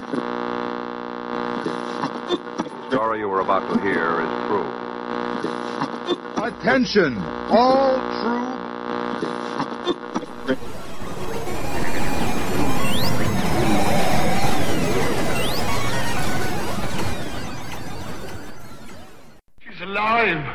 The story you were about to hear is true. Attention, all true. She's alive!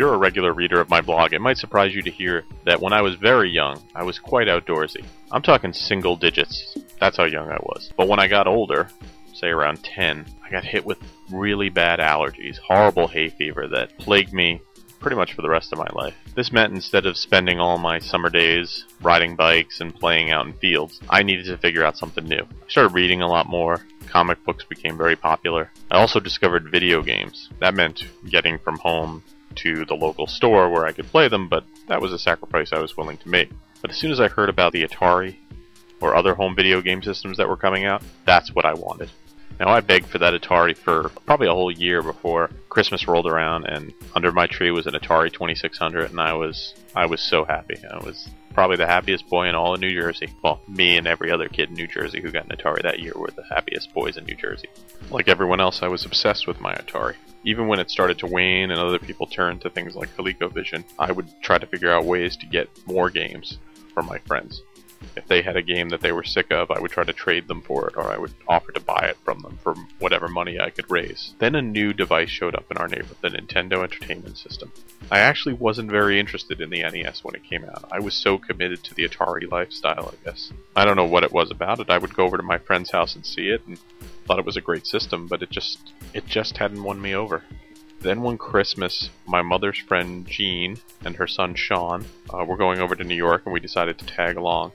You're a regular reader of my blog, it might surprise you to hear that when I was very young, I was quite outdoorsy. I'm talking single digits. That's how young I was. But when I got older, say around 10, I got hit with really bad allergies, horrible hay fever that plagued me pretty much for the rest of my life. This meant instead of spending all my summer days riding bikes and playing out in fields, I needed to figure out something new. I started reading a lot more. Comic books became very popular. I also discovered video games. That meant getting from home to the local store where I could play them, but that was a sacrifice I was willing to make. But as soon as I heard about the Atari or other home video game systems that were coming out, that's what I wanted. Now I begged for that Atari for probably a whole year before Christmas rolled around, and under my tree was an Atari 2600, and I was I was so happy. I was probably the happiest boy in all of New Jersey. Well, me and every other kid in New Jersey who got an Atari that year were the happiest boys in New Jersey. Like everyone else, I was obsessed with my Atari. Even when it started to wane and other people turned to things like ColecoVision, I would try to figure out ways to get more games for my friends. If they had a game that they were sick of, I would try to trade them for it, or I would offer to buy it from them for whatever money I could raise. Then a new device showed up in our neighborhood, the Nintendo Entertainment System. I actually wasn't very interested in the NES when it came out. I was so committed to the Atari lifestyle, I guess. I don't know what it was about it. I would go over to my friend's house and see it, and thought it was a great system, but it just it just hadn't won me over. Then one Christmas, my mother's friend Jean and her son Sean uh, were going over to New York, and we decided to tag along.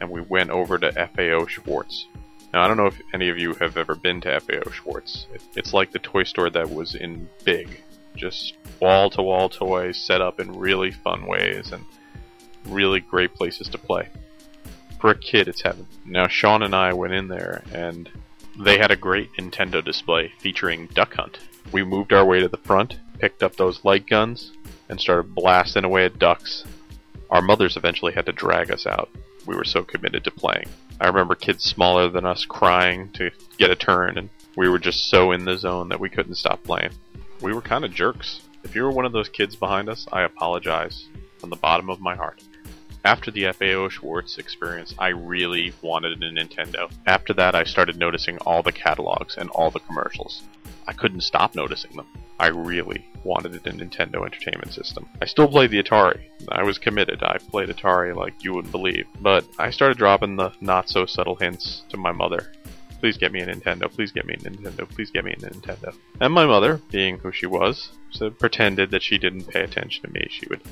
And we went over to FAO Schwarz. Now, I don't know if any of you have ever been to FAO Schwarz. It's like the toy store that was in Big. Just wall to wall toys set up in really fun ways and really great places to play. For a kid, it's heaven. Now, Sean and I went in there, and they had a great Nintendo display featuring Duck Hunt. We moved our way to the front, picked up those light guns, and started blasting away at ducks. Our mothers eventually had to drag us out. We were so committed to playing. I remember kids smaller than us crying to get a turn, and we were just so in the zone that we couldn't stop playing. We were kind of jerks. If you were one of those kids behind us, I apologize from the bottom of my heart. After the FAO Schwarz experience, I really wanted a Nintendo. After that, I started noticing all the catalogs and all the commercials. I couldn't stop noticing them. I really wanted a Nintendo Entertainment System. I still played the Atari. I was committed. I played Atari like you wouldn't believe. But I started dropping the not so subtle hints to my mother. Please get me a Nintendo. Please get me a Nintendo. Please get me a Nintendo. And my mother, being who she was, pretended that she didn't pay attention to me. She would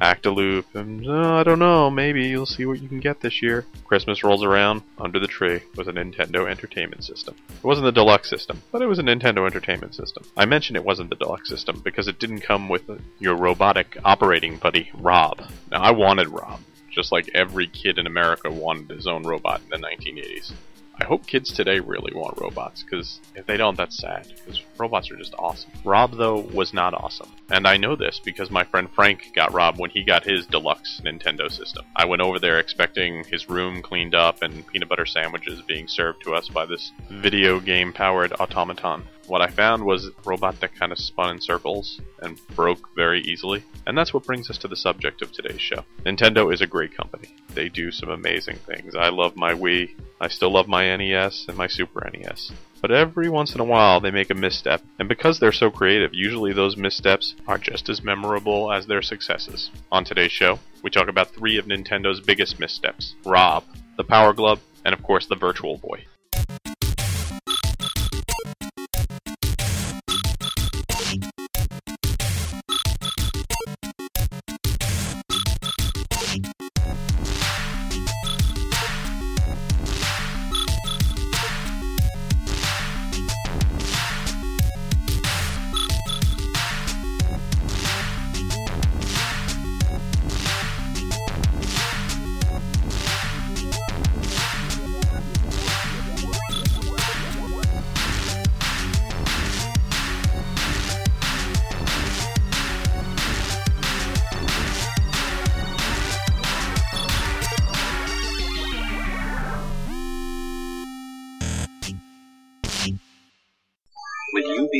act aloof and "Oh, I don't know, maybe you'll see what you can get this year. Christmas rolls around, under the tree was a Nintendo Entertainment System. It wasn't the deluxe system, but it was a Nintendo Entertainment System. I mention it wasn't the deluxe system because it didn't come with your robotic operating buddy, Rob. Now, I wanted Rob, just like every kid in America wanted his own robot in the 1980s. I hope kids today really want robots, because if they don't, that's sad, because robots are just awesome. Rob, though, was not awesome. And I know this because my friend Frank got Rob when he got his deluxe Nintendo system. I went over there expecting his room cleaned up and peanut butter sandwiches being served to us by this video game powered automaton. What I found was a robot that kind of spun in circles and broke very easily. And that's what brings us to the subject of today's show. Nintendo is a great company. They do some amazing things. I love my Wii. I still love my NES and my Super NES. But every once in a while they make a misstep, and because they're so creative, usually those missteps are just as memorable as their successes. On today's show, we talk about three of Nintendo's biggest missteps Rob, the Power Glove, and of course the Virtual Boy.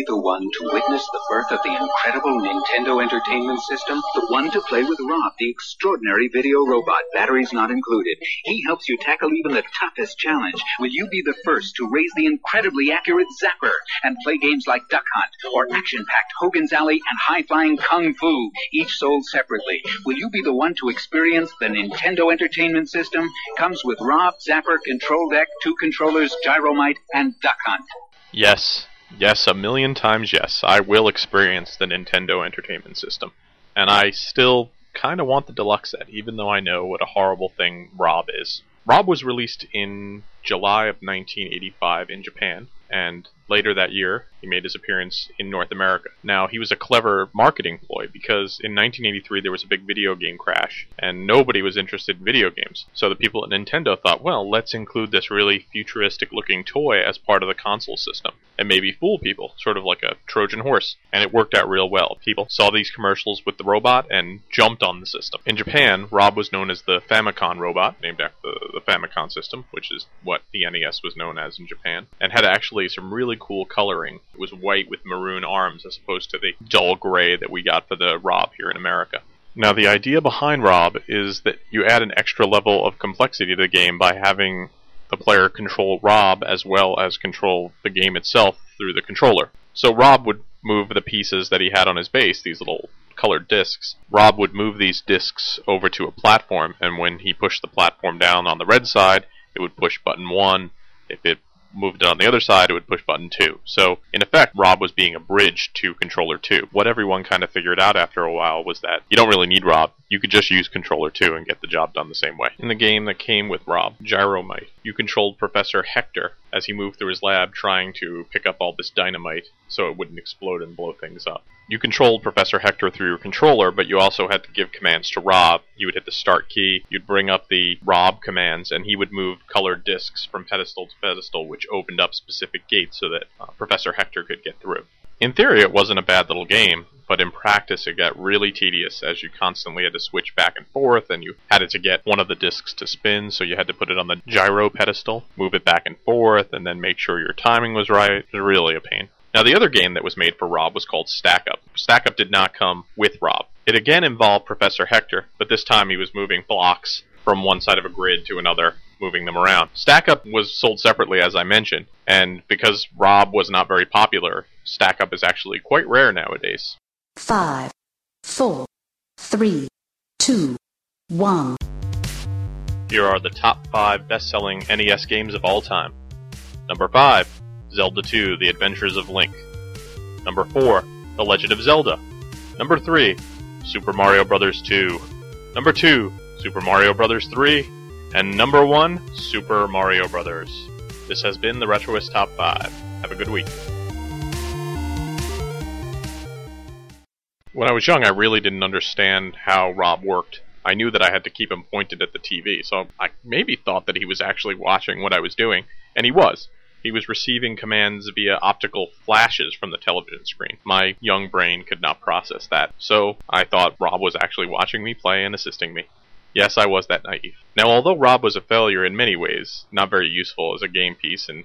One to witness the birth of the incredible Nintendo Entertainment System? The one to play with Rob, the extraordinary video robot, batteries not included. He helps you tackle even the toughest challenge. Will you be the first to raise the incredibly accurate Zapper and play games like Duck Hunt or action-packed Hogan's Alley and high-flying Kung Fu, each sold separately? Will you be the one to experience the Nintendo Entertainment System? Comes with Rob, Zapper, Control Deck, two controllers, Gyromite, and Duck Hunt. Yes, yes, a million times yes. I will experience the Nintendo Entertainment System. And I still kind of want the deluxe set, even though I know what a horrible thing Rob is. Rob was released in July of 1985 in Japan, and later that year, he made his appearance in North America. Now, he was a clever marketing ploy because in 1983 there was a big video game crash, and nobody was interested in video games. So the people at Nintendo thought, well, let's include this really futuristic looking toy as part of the console system, and maybe fool people, sort of like a Trojan horse. And it worked out real well. People saw these commercials with the robot and jumped on the system. In Japan, Rob was known as the Famicom robot, named after the, the Famicom system, which is what the NES was known as in Japan, and had actually some really cool coloring. It was white with maroon arms as opposed to the dull gray that we got for the Rob here in America. Now, the idea behind Rob is that you add an extra level of complexity to the game by having the player control Rob as well as control the game itself through the controller. So Rob would move the pieces that he had on his base, these little colored discs. Rob would move these discs over to a platform, and when he pushed the platform down on the red side, it would push button 1. If it moved it on the other side, it would push button 2. So, in effect, Rob was being a bridge to controller 2. What everyone kind of figured out after a while was that you don't really need Rob. You could just use controller 2 and get the job done the same way. In the game that came with Rob, Gyromite, you controlled Professor Hector as he moved through his lab trying to pick up all this dynamite so it wouldn't explode and blow things up. You controlled Professor Hector through your controller, but you also had to give commands to Rob. You would hit the start key, you'd bring up the Rob commands, and he would move colored discs from pedestal to pedestal, which opened up specific gates so that uh, Professor Hector could get through. In theory, it wasn't a bad little game, but in practice, it got really tedious as you constantly had to switch back and forth, and you had to get one of the discs to spin, so you had to put it on the gyro pedestal, move it back and forth, and then make sure your timing was right. It was really a pain. Now, the other game that was made for Rob was called Stack Up. Stack Up did not come with Rob. It again involved Professor Hector, but this time he was moving blocks from one side of a grid to another, moving them around. Stack Up was sold separately, as I mentioned, and because Rob was not very popular, Stack Up is actually quite rare nowadays. Five, four, three, two, one. Here are the top 5 best selling NES games of all time. Number 5, Zelda 2 The Adventures of Link. Number 4, The Legend of Zelda. Number 3, Super Mario Bros. 2. Number 2, Super Mario Bros. 3. And number 1, Super Mario Bros. This has been the Retroist Top 5. Have a good week. When I was young, I really didn't understand how Rob worked. I knew that I had to keep him pointed at the TV, so I maybe thought that he was actually watching what I was doing, and he was. He was receiving commands via optical flashes from the television screen. My young brain could not process that, so I thought Rob was actually watching me play and assisting me. Yes, I was that naive. Now, although Rob was a failure in many ways, not very useful as a game piece and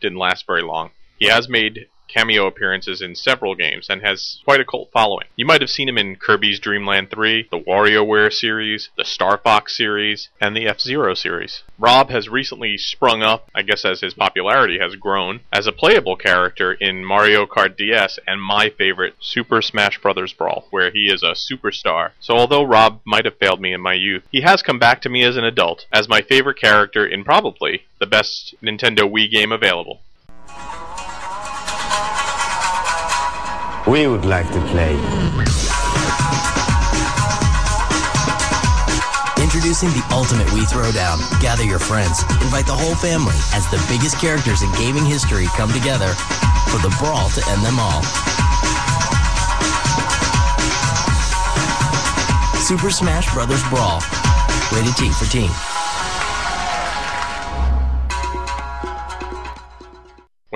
didn't last very long, he has made cameo appearances in several games and has quite a cult following. You might have seen him in Kirby's Dream Land 3, the WarioWare series, the Star Fox series, and the F-Zero series. Rob has recently sprung up, I guess as his popularity has grown, as a playable character in Mario Kart DS and my favorite, Super Smash Bros. Brawl, where he is a superstar. So although Rob might have failed me in my youth, he has come back to me as an adult, as my favorite character in probably the best Nintendo Wii game available. We would like to play. Introducing the ultimate Wii Throwdown. Gather your friends, invite the whole family as the biggest characters in gaming history come together for the brawl to end them all. Super Smash Bros. Brawl. Rated T for teen.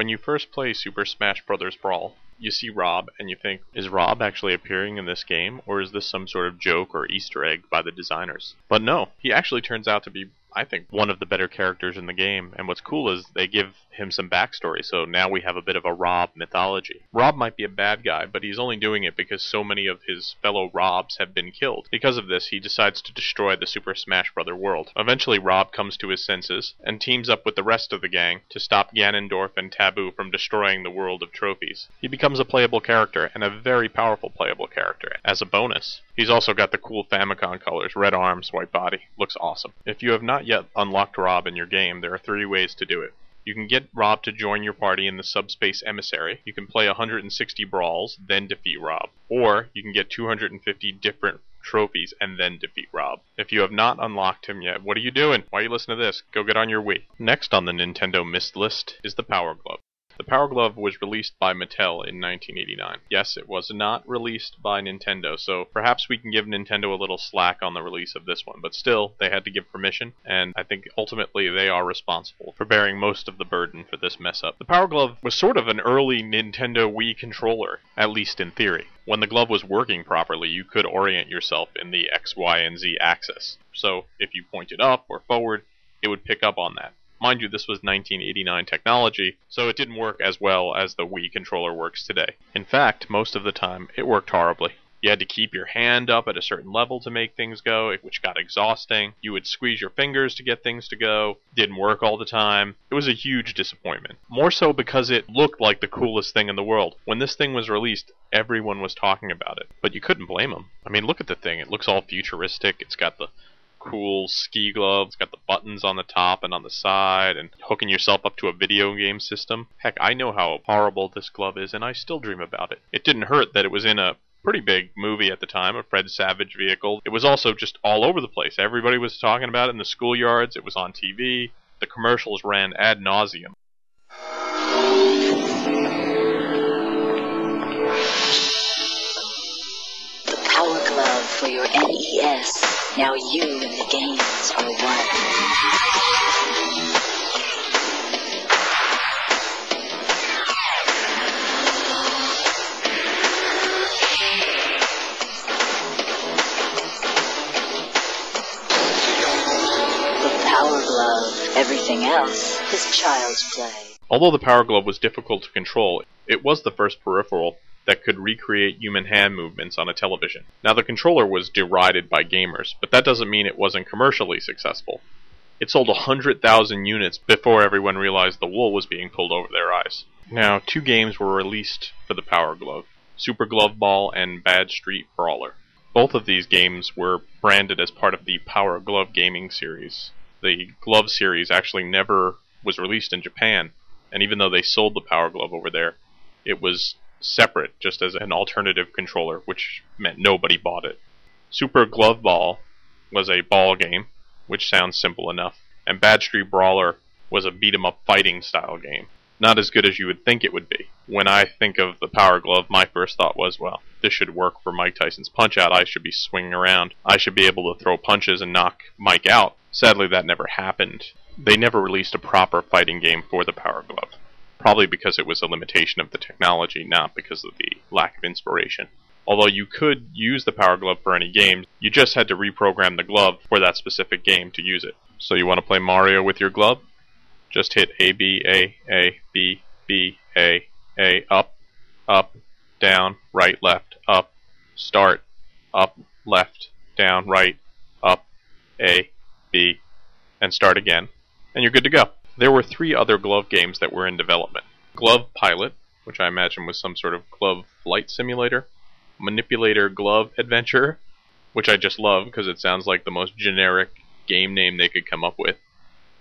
When you first play Super Smash Bros. Brawl, you see Rob and you think, is Rob actually appearing in this game, or is this some sort of joke or Easter egg by the designers? But no, he actually turns out to be, I think, one of the better characters in the game. And what's cool is they give him some backstory, so now we have a bit of a Rob mythology. Rob might be a bad guy, but he's only doing it because so many of his fellow Robs have been killed. Because of this, he decides to destroy the Super Smash Bros. world. Eventually, Rob comes to his senses and teams up with the rest of the gang to stop Ganondorf and Tabuu from destroying the world of trophies. He becomes a playable character, and a very powerful playable character. As a bonus, he's also got the cool Famicom colors, red arms, white body. Looks awesome. If you have not yet unlocked Rob in your game, there are three ways to do it. You can get Rob to join your party in the Subspace Emissary. You can play 160 brawls, then defeat Rob. Or you can get 250 different trophies and then defeat Rob. If you have not unlocked him yet, what are you doing? Why are you listening to this? Go get on your Wii. Next on the Nintendo Mist list is the Power Glove. The Power Glove was released by Mattel in 1989. Yes, it was not released by Nintendo, so perhaps we can give Nintendo a little slack on the release of this one, but still, they had to give permission, and I think ultimately they are responsible for bearing most of the burden for this mess up. The Power Glove was sort of an early Nintendo Wii controller, at least in theory. When the glove was working properly, you could orient yourself in the X, Y, and Z axis. So if you pointed up or forward, it would pick up on that. Mind you, this was 1989 technology, so it didn't work as well as the Wii controller works today. In fact, most of the time, it worked horribly. You had to keep your hand up at a certain level to make things go, which got exhausting. You would squeeze your fingers to get things to go. Didn't work all the time. It was a huge disappointment. More so because it looked like the coolest thing in the world. When this thing was released, everyone was talking about it. But you couldn't blame them. I mean, look at the thing. It looks all futuristic. It's got the cool ski glove. It's got the buttons on the top and on the side, and hooking yourself up to a video game system. Heck, I know how horrible this glove is, and I still dream about it. It didn't hurt that it was in a pretty big movie at the time, a Fred Savage vehicle. It was also just all over the place. Everybody was talking about it in the schoolyards. It was on TV. The commercials ran ad nauseum. For your NES. Now you and the games are one. The Power Glove. Everything else is child's play. Although the Power Glove was difficult to control, it was the first peripheral that could recreate human hand movements on a television. Now, the controller was derided by gamers, but that doesn't mean it wasn't commercially successful. It sold 100,000 units before everyone realized the wool was being pulled over their eyes. Now, two games were released for the Power Glove Super Glove Ball and Bad Street Brawler. Both of these games were branded as part of the Power Glove gaming series. The Glove series actually never was released in Japan, and even though they sold the Power Glove over there, it was separate just as an alternative controller, which meant nobody bought it. Super Glove Ball was a ball game, which sounds simple enough, and Bad Street Brawler was a beat 'em up fighting style game. Not as good as you would think it would be. When I think of the Power Glove, my first thought was, well, this should work for Mike Tyson's Punch Out. I should be swinging around. I should be able to throw punches and knock Mike out. Sadly, that never happened. They never released a proper fighting game for the Power Glove. Probably because it was a limitation of the technology, not because of the lack of inspiration. Although you could use the Power Glove for any game, you just had to reprogram the glove for that specific game to use it. So you want to play Mario with your glove? Just hit A B A A B B A A up, up, down, right, left, up, start, up, left, down, right, up, A, B, and start again, and you're good to go. There were three other glove games that were in development. Glove Pilot, which I imagine was some sort of glove flight simulator. Manipulator Glove Adventure, which I just love because it sounds like the most generic game name they could come up with.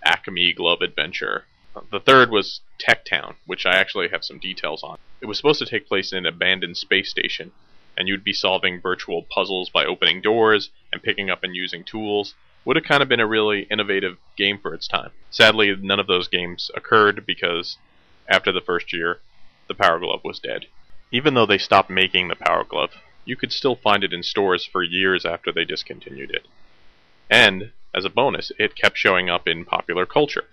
Acme Glove Adventure. The third was Tech Town, which I actually have some details on. It was supposed to take place in an abandoned space station, and you'd be solving virtual puzzles by opening doors and picking up and using tools. Would have kind of been a really innovative game for its time. Sadly, none of those games occurred because after the first year, the Power Glove was dead. Even though they stopped making the Power Glove, you could still find it in stores for years after they discontinued it. And, as a bonus, it kept showing up in popular culture.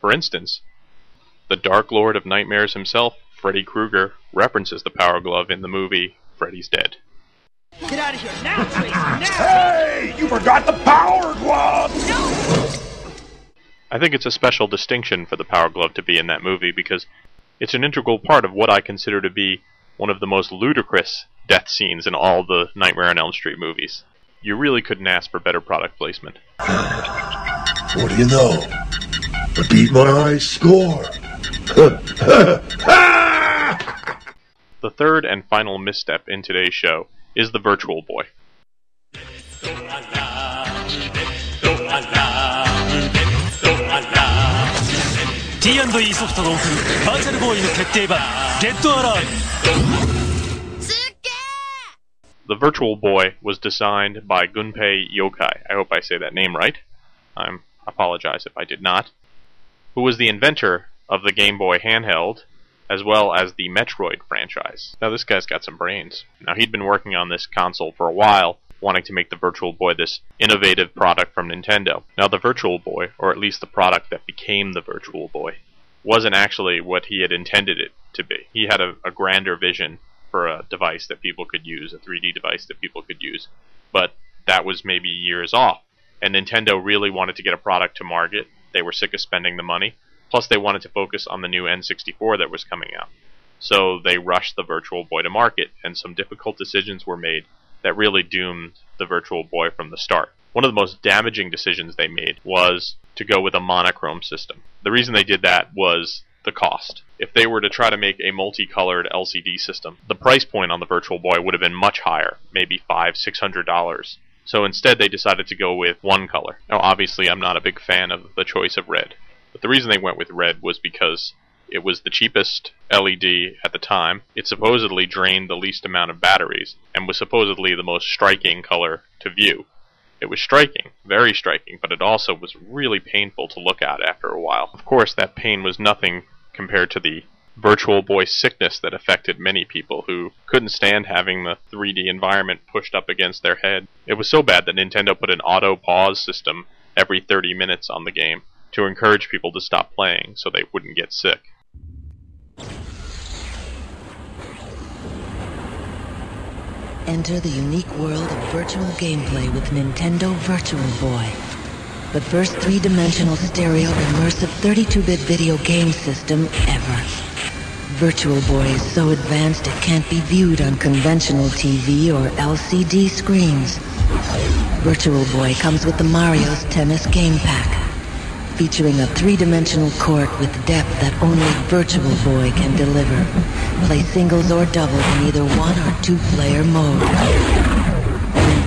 For instance, the Dark Lord of Nightmares himself, Freddy Krueger, references the Power Glove in the movie Freddy's Dead. Get out of here now, Tracy! Now! Hey, you forgot the power glove! No! I think it's a special distinction for the Power Glove to be in that movie because it's an integral part of what I consider to be one of the most ludicrous death scenes in all the Nightmare on Elm Street movies. You really couldn't ask for better product placement. What do you know? I beat my high score. The third and final misstep in today's show is the Virtual Boy. T&E ソフトの送るバーチャルボーイの決定版ゲットアラーム The Virtual Boy was designed by Gunpei Yokoi. I hope I say that name right. I'm, I apologize if I did not. Who was the inventor of the Game Boy handheld as well as the Metroid franchise. Now, this guy's got some brains. Now, he'd been working on this console for a while, wanting to make the Virtual Boy this innovative product from Nintendo. Now, the Virtual Boy, or at least the product that became the Virtual Boy, wasn't actually what he had intended it to be. He had a, a grander vision for a device that people could use, a 3D device that people could use. But that was maybe years off. And Nintendo really wanted to get a product to market. They were sick of spending the money. Plus, they wanted to focus on the new N64 that was coming out. So they rushed the Virtual Boy to market, and some difficult decisions were made that really doomed the Virtual Boy from the start. One of the most damaging decisions they made was to go with a monochrome system. The reason they did that was the cost. If they were to try to make a multicolored LCD system, the price point on the Virtual Boy would have been much higher, maybe five, six hundred dollars. So instead, they decided to go with one color. Now, obviously, I'm not a big fan of the choice of red, but the reason they went with red was because it was the cheapest LED at the time. It supposedly drained the least amount of batteries and was supposedly the most striking color to view. It was striking, very striking, but it also was really painful to look at after a while. Of course, that pain was nothing compared to the Virtual Boy sickness that affected many people who couldn't stand having the 3D environment pushed up against their head. It was so bad that Nintendo put an auto pause system every 30 minutes on the game to encourage people to stop playing so they wouldn't get sick. Enter the unique world of virtual gameplay with Nintendo Virtual Boy the first three-dimensional stereo immersive 32-bit video game system ever. Virtual Boy is so advanced it can't be viewed on conventional TV or LCD screens. Virtual Boy comes with the Mario's Tennis Game Pack, featuring a three-dimensional court with depth that only Virtual Boy can deliver. Play singles or doubles in either one or two-player mode.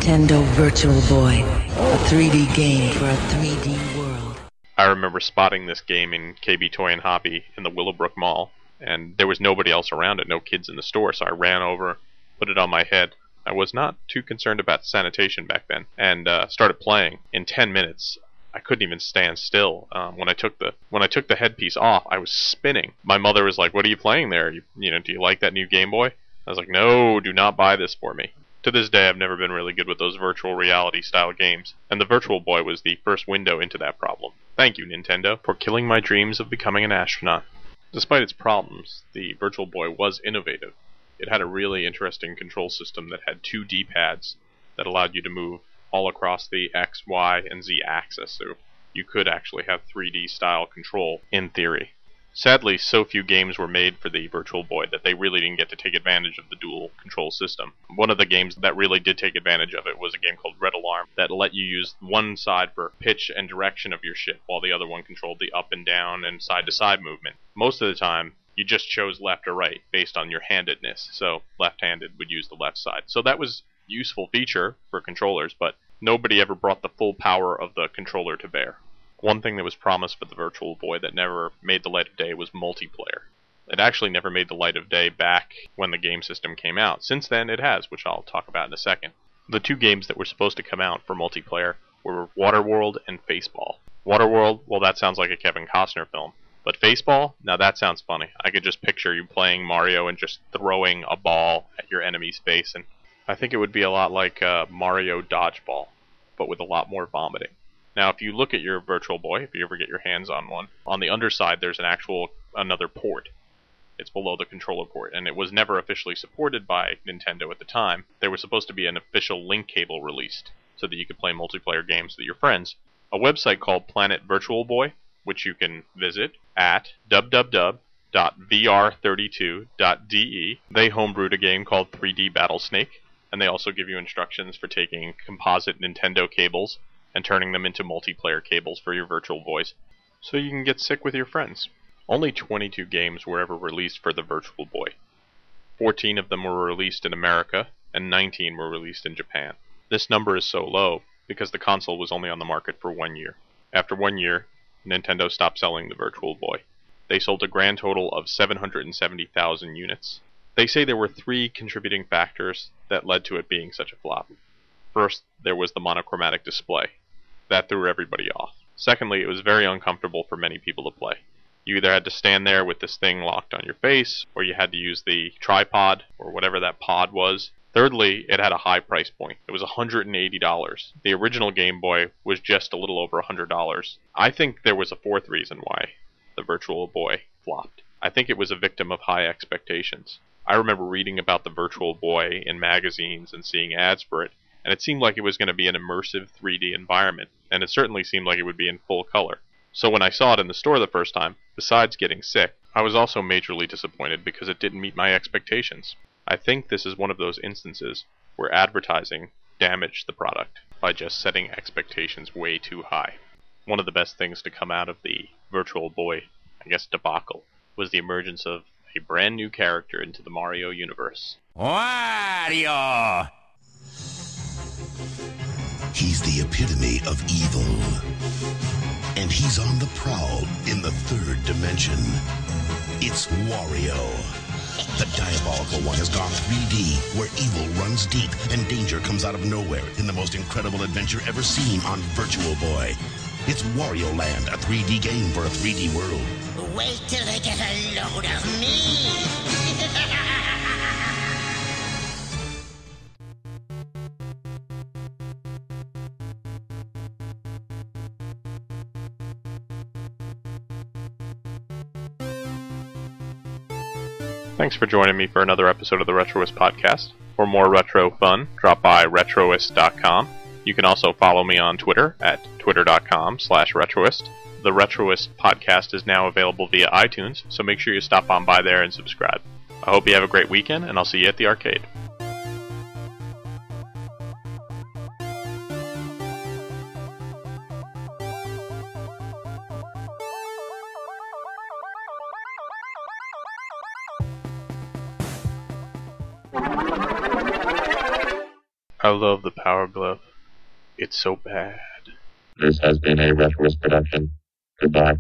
Nintendo Virtual Boy, a 3D game for a 3D world. I remember spotting this game in KB Toy and Hobby in the Willowbrook Mall, and there was nobody else around it, no kids in the store, so I ran over, put it on my head. I was not too concerned about sanitation back then, and uh, started playing. In 10 minutes, I couldn't even stand still. Um, when I took the when I took the headpiece off, I was spinning. My mother was like, "What are you playing there? You, you know, do you like that new Game Boy?" I was like, "No, do not buy this for me." To this day, I've never been really good with those virtual reality style games, and the Virtual Boy was the first window into that problem. Thank you, Nintendo, for killing my dreams of becoming an astronaut. Despite its problems, the Virtual Boy was innovative. It had a really interesting control system that had two D-pads that allowed you to move all across the X, Y, and Z axis, so you could actually have 3D style control in theory. Sadly, so few games were made for the Virtual Boy that they really didn't get to take advantage of the dual control system. One of the games that really did take advantage of it was a game called Red Alarm that let you use one side for pitch and direction of your ship, while the other one controlled the up and down and side to side movement. Most of the time, you just chose left or right based on your handedness. So left-handed would use the left side. So that was useful feature for controllers, but nobody ever brought the full power of the controller to bear. One thing that was promised for the Virtual Boy that never made the light of day was multiplayer. It actually never made the light of day back when the game system came out. Since then, it has, which I'll talk about in a second. The two games that were supposed to come out for multiplayer were Waterworld and Faceball. Waterworld, well, that sounds like a Kevin Costner film. But Faceball, now that sounds funny. I could just picture you playing Mario and just throwing a ball at your enemy's face, and I think it would be a lot like uh, Mario Dodgeball, but with a lot more vomiting. Now, if you look at your Virtual Boy, if you ever get your hands on one, on the underside there's an actual another port. It's below the controller port, and it was never officially supported by Nintendo at the time. There was supposed to be an official link cable released so that you could play multiplayer games with your friends. A website called Planet Virtual Boy which you can visit at www.vr32.de. They homebrewed a game called 3D Battle Snake, and they also give you instructions for taking composite Nintendo cables and turning them into multiplayer cables for your Virtual Boys, so you can get sick with your friends. Only 22 games were ever released for the Virtual Boy. 14 of them were released in America, and 19 were released in Japan. This number is so low because the console was only on the market for one year. After one year, Nintendo stopped selling the Virtual Boy. They sold a grand total of 770,000 units. They say there were three contributing factors that led to it being such a flop. First, there was the monochromatic display. That threw everybody off. Secondly, it was very uncomfortable for many people to play. You either had to stand there with this thing locked on your face, or you had to use the tripod, or whatever that pod was. Thirdly, it had a high price point. It was $180. The original Game Boy was just a little over $100. I think there was a fourth reason why the Virtual Boy flopped. I think it was a victim of high expectations. I remember reading about the Virtual Boy in magazines and seeing ads for it, and it seemed like it was going to be an immersive 3D environment, and it certainly seemed like it would be in full color. So when I saw it in the store the first time, besides getting sick, I was also majorly disappointed because it didn't meet my expectations. I think this is one of those instances where advertising damaged the product by just setting expectations way too high. One of the best things to come out of the Virtual Boy, I guess, debacle was the emergence of a brand new character into the Mario universe. Wario! He's the epitome of evil. And he's on the prowl in the third dimension. It's Wario. The diabolical one has gone 3D, where evil runs deep and danger comes out of nowhere in the most incredible adventure ever seen on Virtual Boy. It's Wario Land, a 3D game for a 3D world. Wait till they get a load of me! Thanks for joining me for another episode of the Retroist Podcast. For more retro fun, drop by retroist.com. You can also follow me on Twitter at twitter.com slash retroist. The Retroist podcast is now available via iTunes, so make sure you stop on by there and subscribe. I hope you have a great weekend, and I'll see you at the arcade. I love the Power Glove. It's so bad. This has been a Retroist production. Goodbye.